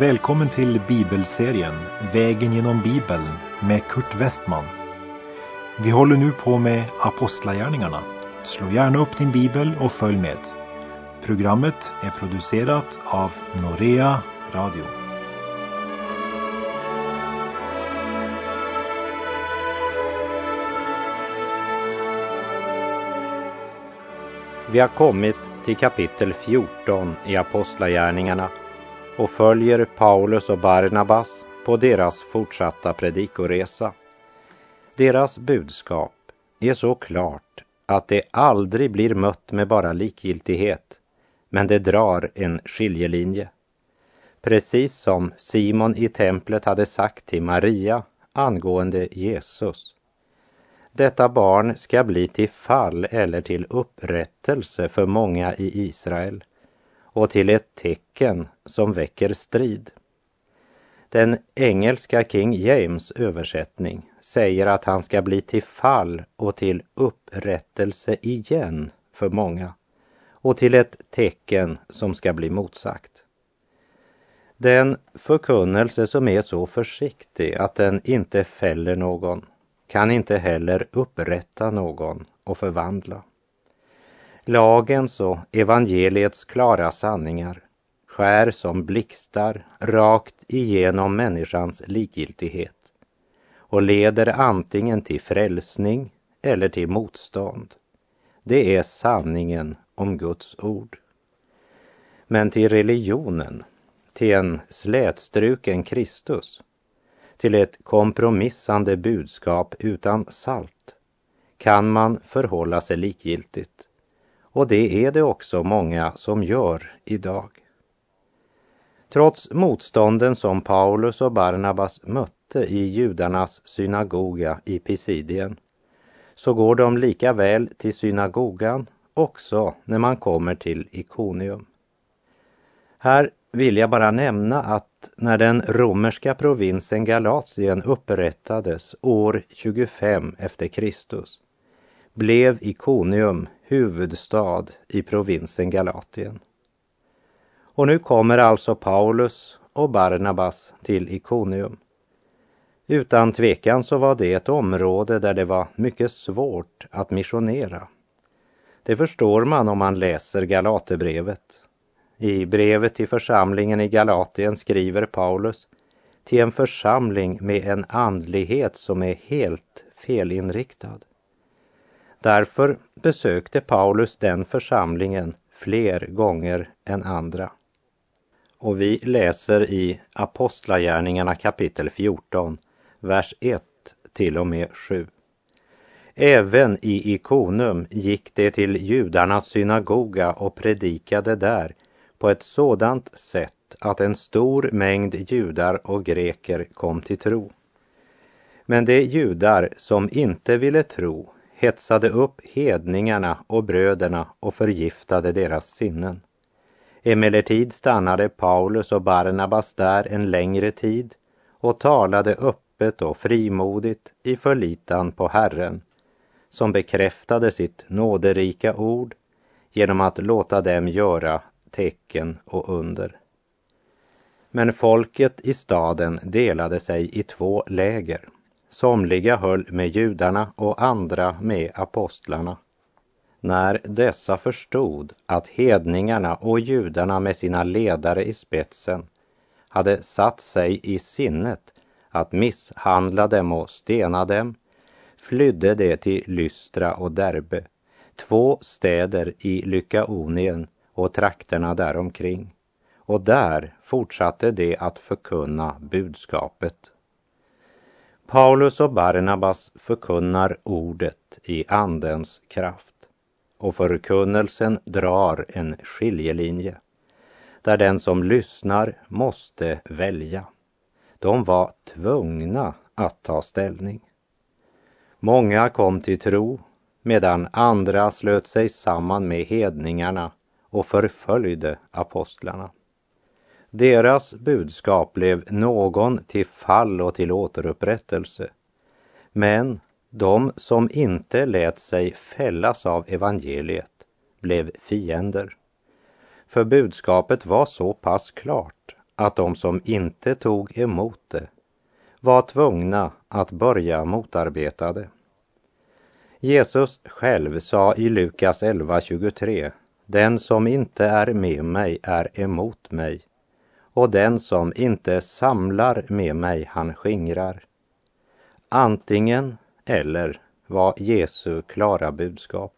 Välkommen till bibelserien Vägen genom Bibeln med Kurt Westman. Vi håller nu på med Apostlagärningarna. Slå gärna upp din bibel och följ med. Programmet är producerat av Norea Radio. Vi har kommit till kapitel 14 i Apostlagärningarna och följer Paulus och Barnabas på deras fortsatta predikoresa. Deras budskap är så klart att det aldrig blir mött med bara likgiltighet, men det drar en skiljelinje. Precis som Simon i templet hade sagt till Maria angående Jesus. Detta barn ska bli till fall eller till upprättelse för många i Israel och till ett tecken som väcker strid. Den engelska King James översättning säger att han ska bli till fall och till upprättelse igen för många och till ett tecken som ska bli motsagt. Den förkunnelse som är så försiktig att den inte fäller någon kan inte heller upprätta någon och förvandla. Lagens och evangeliets klara sanningar skär som blixtar rakt igenom människans likgiltighet och leder antingen till frälsning eller till motstånd. Det är sanningen om Guds ord. Men till religionen, till en slätstruken Kristus, till ett kompromissande budskap utan salt, kan man förhålla sig likgiltigt. Och det är det också många som gör idag. Trots motstånden som Paulus och Barnabas mötte i judarnas synagoga i Pisidien så går de lika väl till synagogan också när man kommer till Ikonium. Här vill jag bara nämna att när den romerska provinsen Galatien upprättades år 25 efter Kristus blev Ikonium huvudstad i provinsen Galatien. Och nu kommer alltså Paulus och Barnabas till Ikonium. Utan tvekan så var det ett område där det var mycket svårt att missionera. Det förstår man om man läser Galaterbrevet. I brevet till församlingen i Galatien skriver Paulus till en församling med en andlighet som är helt felinriktad. Därför besökte Paulus den församlingen fler gånger än andra. Och vi läser i Apostlagärningarna kapitel 14, vers 1 till och med 7. Även i Ikonum gick det till judarnas synagoga och predikade där på ett sådant sätt att en stor mängd judar och greker kom till tro. Men de judar som inte ville tro hetsade upp hedningarna och bröderna och förgiftade deras sinnen. Emellertid stannade Paulus och Barnabas där en längre tid och talade öppet och frimodigt i förlitan på Herren, som bekräftade sitt nåderika ord genom att låta dem göra tecken och under. Men folket i staden delade sig i två läger. Somliga höll med judarna och andra med apostlarna. När dessa förstod att hedningarna och judarna med sina ledare i spetsen hade satt sig i sinnet att misshandla dem och stena dem flydde de till Lystra och Derbe, två städer i Lykaonien och trakterna däromkring. Och där fortsatte de att förkunna budskapet. Paulus och Barnabas förkunnar ordet i Andens kraft och förkunnelsen drar en skiljelinje där den som lyssnar måste välja. De var tvungna att ta ställning. Många kom till tro medan andra slöt sig samman med hedningarna och förföljde apostlarna. Deras budskap blev någon till fall och till återupprättelse. Men de som inte lät sig fällas av evangeliet blev fiender. För budskapet var så pass klart att de som inte tog emot det var tvungna att börja motarbeta det. Jesus själv sa i Lukas 11.23 Den som inte är med mig är emot mig och den som inte samlar med mig han skingrar. Antingen eller var Jesu klara budskap.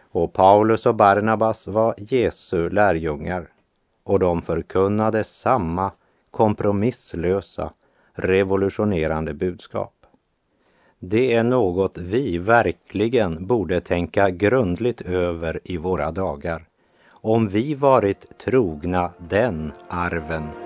Och Paulus och Barnabas var Jesu lärjungar och de förkunnade samma kompromisslösa, revolutionerande budskap. Det är något vi verkligen borde tänka grundligt över i våra dagar om vi varit trogna den arven.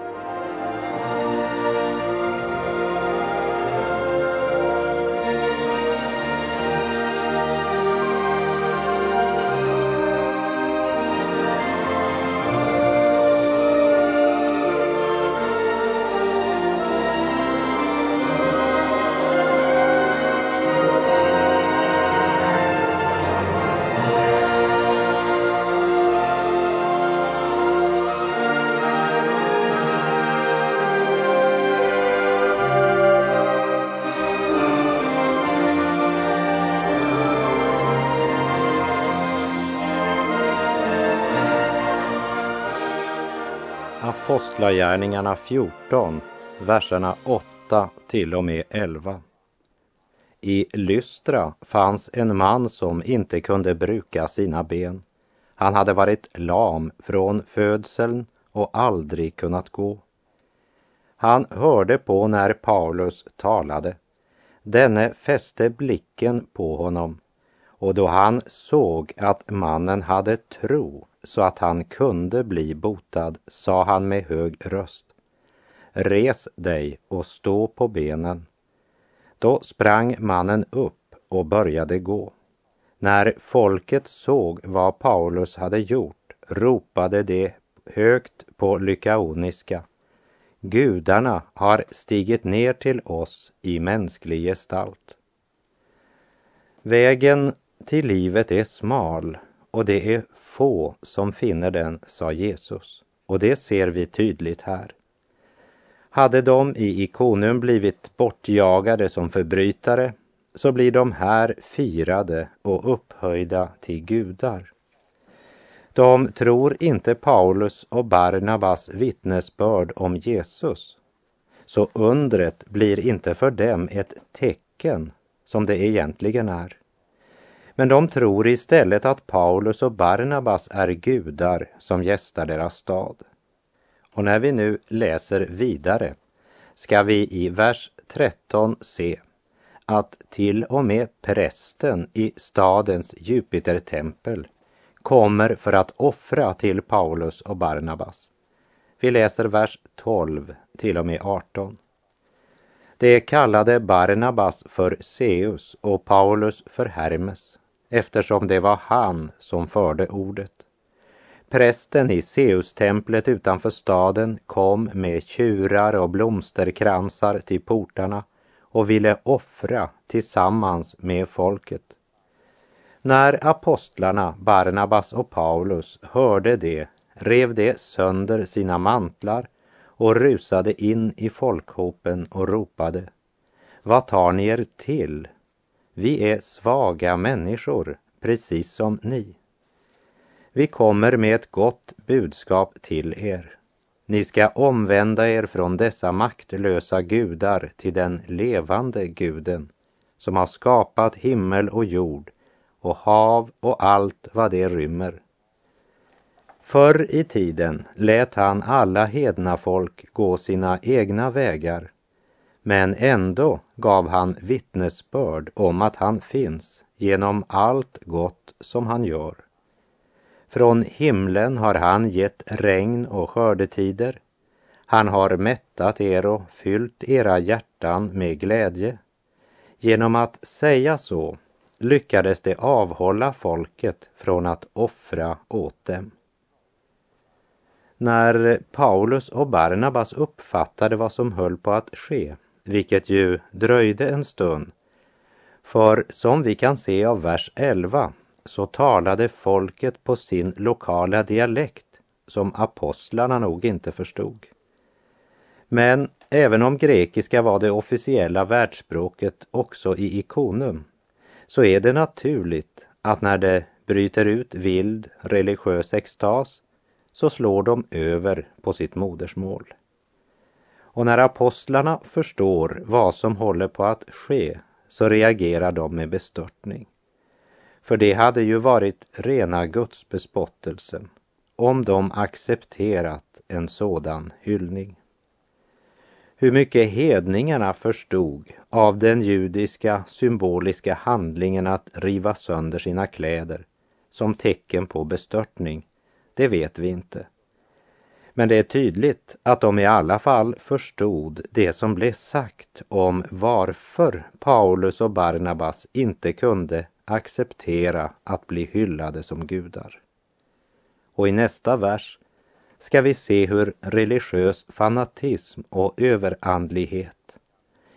Apostlagärningarna 14, verserna 8 till och med 11. I Lystra fanns en man som inte kunde bruka sina ben. Han hade varit lam från födseln och aldrig kunnat gå. Han hörde på när Paulus talade. Denne fäste blicken på honom och då han såg att mannen hade tro så att han kunde bli botad sa han med hög röst Res dig och stå på benen. Då sprang mannen upp och började gå. När folket såg vad Paulus hade gjort ropade de högt på lykaoniska. Gudarna har stigit ner till oss i mänsklig gestalt. Vägen till livet är smal och det är få som finner den, sa Jesus. Och det ser vi tydligt här. Hade de i Ikonium blivit bortjagade som förbrytare så blir de här firade och upphöjda till gudar. De tror inte Paulus och Barnabas vittnesbörd om Jesus. Så undret blir inte för dem ett tecken som det egentligen är. Men de tror istället att Paulus och Barnabas är gudar som gästar deras stad. Och när vi nu läser vidare ska vi i vers 13 se att till och med prästen i stadens Jupitertempel kommer för att offra till Paulus och Barnabas. Vi läser vers 12 till och med 18. Det kallade Barnabas för Zeus och Paulus för Hermes eftersom det var han som förde ordet. Prästen i Seustemplet utanför staden kom med tjurar och blomsterkransar till portarna och ville offra tillsammans med folket. När apostlarna Barnabas och Paulus hörde det rev de sönder sina mantlar och rusade in i folkhopen och ropade Vad tar ni er till? Vi är svaga människor, precis som ni. Vi kommer med ett gott budskap till er. Ni ska omvända er från dessa maktlösa gudar till den levande guden som har skapat himmel och jord och hav och allt vad det rymmer. Förr i tiden lät han alla hedna folk gå sina egna vägar men ändå gav han vittnesbörd om att han finns genom allt gott som han gör. Från himlen har han gett regn och skördetider. Han har mättat er och fyllt era hjärtan med glädje. Genom att säga så lyckades det avhålla folket från att offra åt dem. När Paulus och Barnabas uppfattade vad som höll på att ske vilket ju dröjde en stund. För som vi kan se av vers 11 så talade folket på sin lokala dialekt som apostlarna nog inte förstod. Men även om grekiska var det officiella världsspråket också i Ikonum så är det naturligt att när det bryter ut vild religiös extas så slår de över på sitt modersmål. Och när apostlarna förstår vad som håller på att ske så reagerar de med bestörtning. För det hade ju varit rena gudsbespottelsen om de accepterat en sådan hyllning. Hur mycket hedningarna förstod av den judiska symboliska handlingen att riva sönder sina kläder som tecken på bestörtning, det vet vi inte. Men det är tydligt att de i alla fall förstod det som blev sagt om varför Paulus och Barnabas inte kunde acceptera att bli hyllade som gudar. Och i nästa vers ska vi se hur religiös fanatism och överandlighet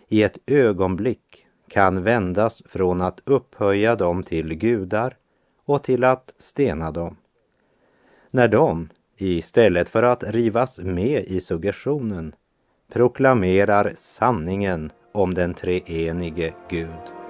i ett ögonblick kan vändas från att upphöja dem till gudar och till att stena dem. När de, istället för att rivas med i suggestionen, proklamerar sanningen om den treenige Gud.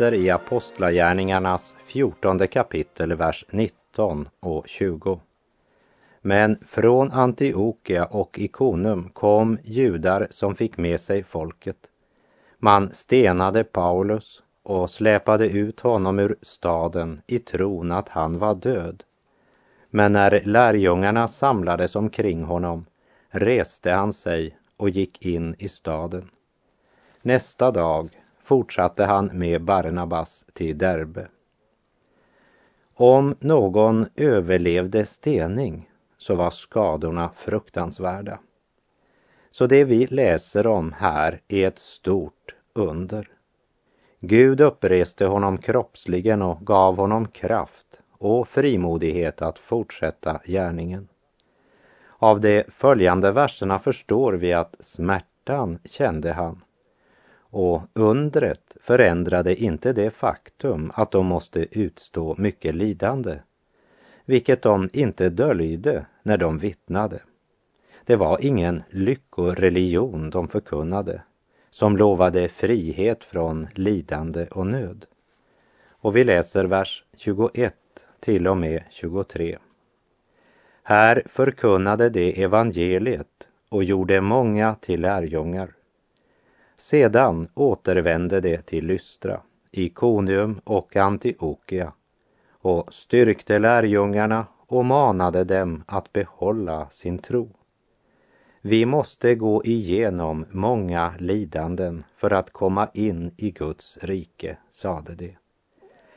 Läser i Apostlagärningarnas 14 kapitel, vers 19 och 20. Men från Antiochia och Ikonum kom judar som fick med sig folket. Man stenade Paulus och släpade ut honom ur staden i tron att han var död. Men när lärjungarna samlades omkring honom reste han sig och gick in i staden. Nästa dag fortsatte han med Barnabas till Derbe. Om någon överlevde stening så var skadorna fruktansvärda. Så det vi läser om här är ett stort under. Gud uppreste honom kroppsligen och gav honom kraft och frimodighet att fortsätta gärningen. Av de följande verserna förstår vi att smärtan kände han och undret förändrade inte det faktum att de måste utstå mycket lidande, vilket de inte döljde när de vittnade. Det var ingen lyckoreligion de förkunnade, som lovade frihet från lidande och nöd. Och vi läser vers 21 till och med 23. Här förkunnade de evangeliet och gjorde många till lärjungar. Sedan återvände de till Lystra, Ikonium och Antiochia och styrkte lärjungarna och manade dem att behålla sin tro. Vi måste gå igenom många lidanden för att komma in i Guds rike, sade de.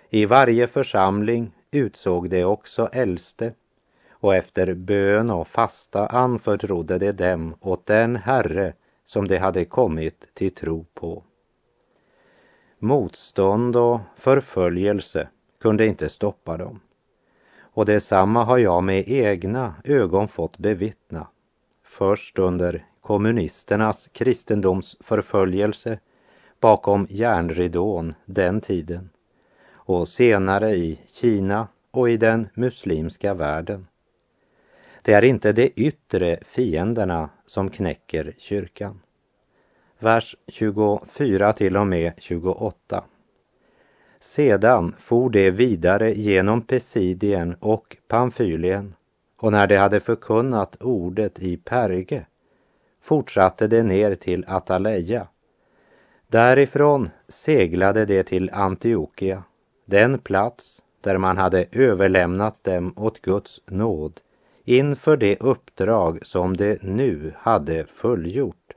I varje församling utsåg de också äldste och efter bön och fasta anförtrodde de dem åt den Herre som de hade kommit till tro på. Motstånd och förföljelse kunde inte stoppa dem. Och detsamma har jag med egna ögon fått bevittna. Först under kommunisternas kristendomsförföljelse bakom järnridån den tiden och senare i Kina och i den muslimska världen. Det är inte de yttre fienderna som knäcker kyrkan. Vers 24 till och med 28. Sedan for de vidare genom Pesidien och Pamfylien och när de hade förkunnat ordet i Perge fortsatte de ner till Ataleja. Därifrån seglade de till Antiochia, den plats där man hade överlämnat dem åt Guds nåd inför det uppdrag som de nu hade fullgjort.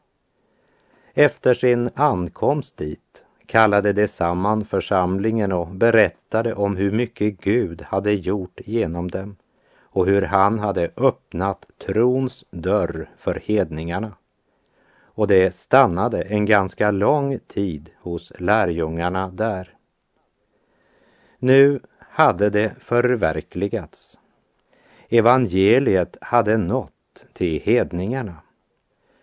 Efter sin ankomst dit kallade de samman församlingen och berättade om hur mycket Gud hade gjort genom dem och hur han hade öppnat trons dörr för hedningarna. Och det stannade en ganska lång tid hos lärjungarna där. Nu hade det förverkligats. Evangeliet hade nått till hedningarna.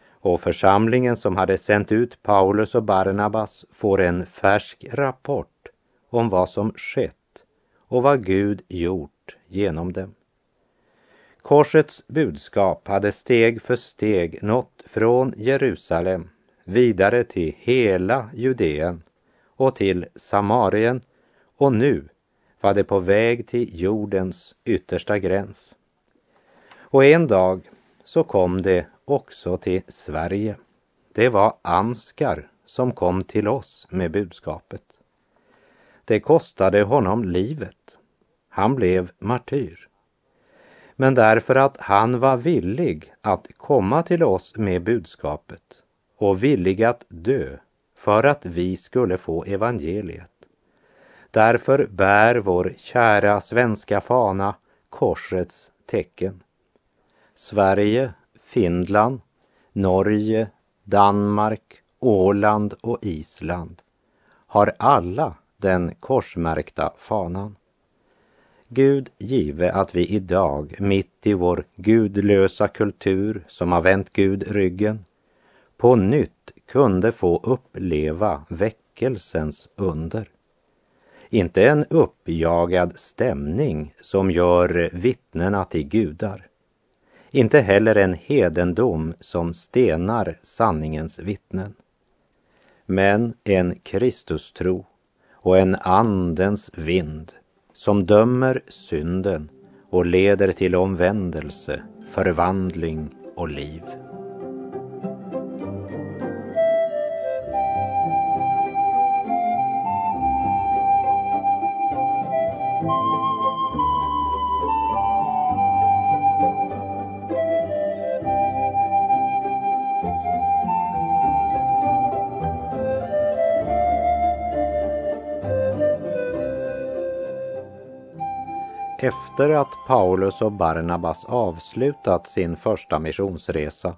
Och församlingen som hade sänt ut Paulus och Barnabas får en färsk rapport om vad som skett och vad Gud gjort genom dem. Korsets budskap hade steg för steg nått från Jerusalem vidare till hela Judeen och till Samarien och nu var det på väg till jordens yttersta gräns. Och en dag så kom det också till Sverige. Det var Anskar som kom till oss med budskapet. Det kostade honom livet. Han blev martyr. Men därför att han var villig att komma till oss med budskapet och villig att dö för att vi skulle få evangeliet. Därför bär vår kära svenska fana korsets tecken. Sverige, Finland, Norge, Danmark, Åland och Island har alla den korsmärkta fanan. Gud give att vi idag, mitt i vår gudlösa kultur som har vänt Gud ryggen, på nytt kunde få uppleva väckelsens under. Inte en uppjagad stämning som gör vittnena till gudar. Inte heller en hedendom som stenar sanningens vittnen. Men en Kristustro och en andens vind som dömer synden och leder till omvändelse, förvandling och liv. Efter att Paulus och Barnabas avslutat sin första missionsresa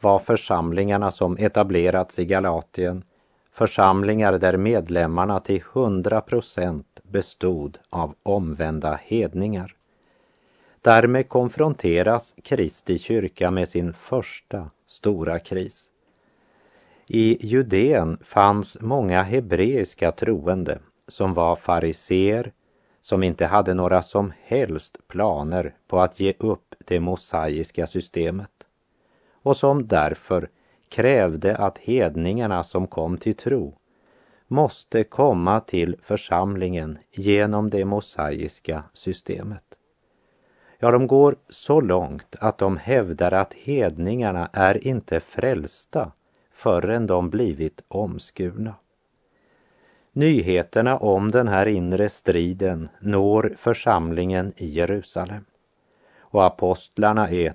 var församlingarna som etablerats i Galatien församlingar där medlemmarna till hundra procent bestod av omvända hedningar. Därmed konfronteras Kristi kyrka med sin första stora kris. I Judeen fanns många hebreiska troende som var fariseer, som inte hade några som helst planer på att ge upp det mosaiska systemet och som därför krävde att hedningarna som kom till tro måste komma till församlingen genom det mosaiska systemet. Ja, de går så långt att de hävdar att hedningarna är inte frälsta förrän de blivit omskurna. Nyheterna om den här inre striden når församlingen i Jerusalem. Och apostlarna är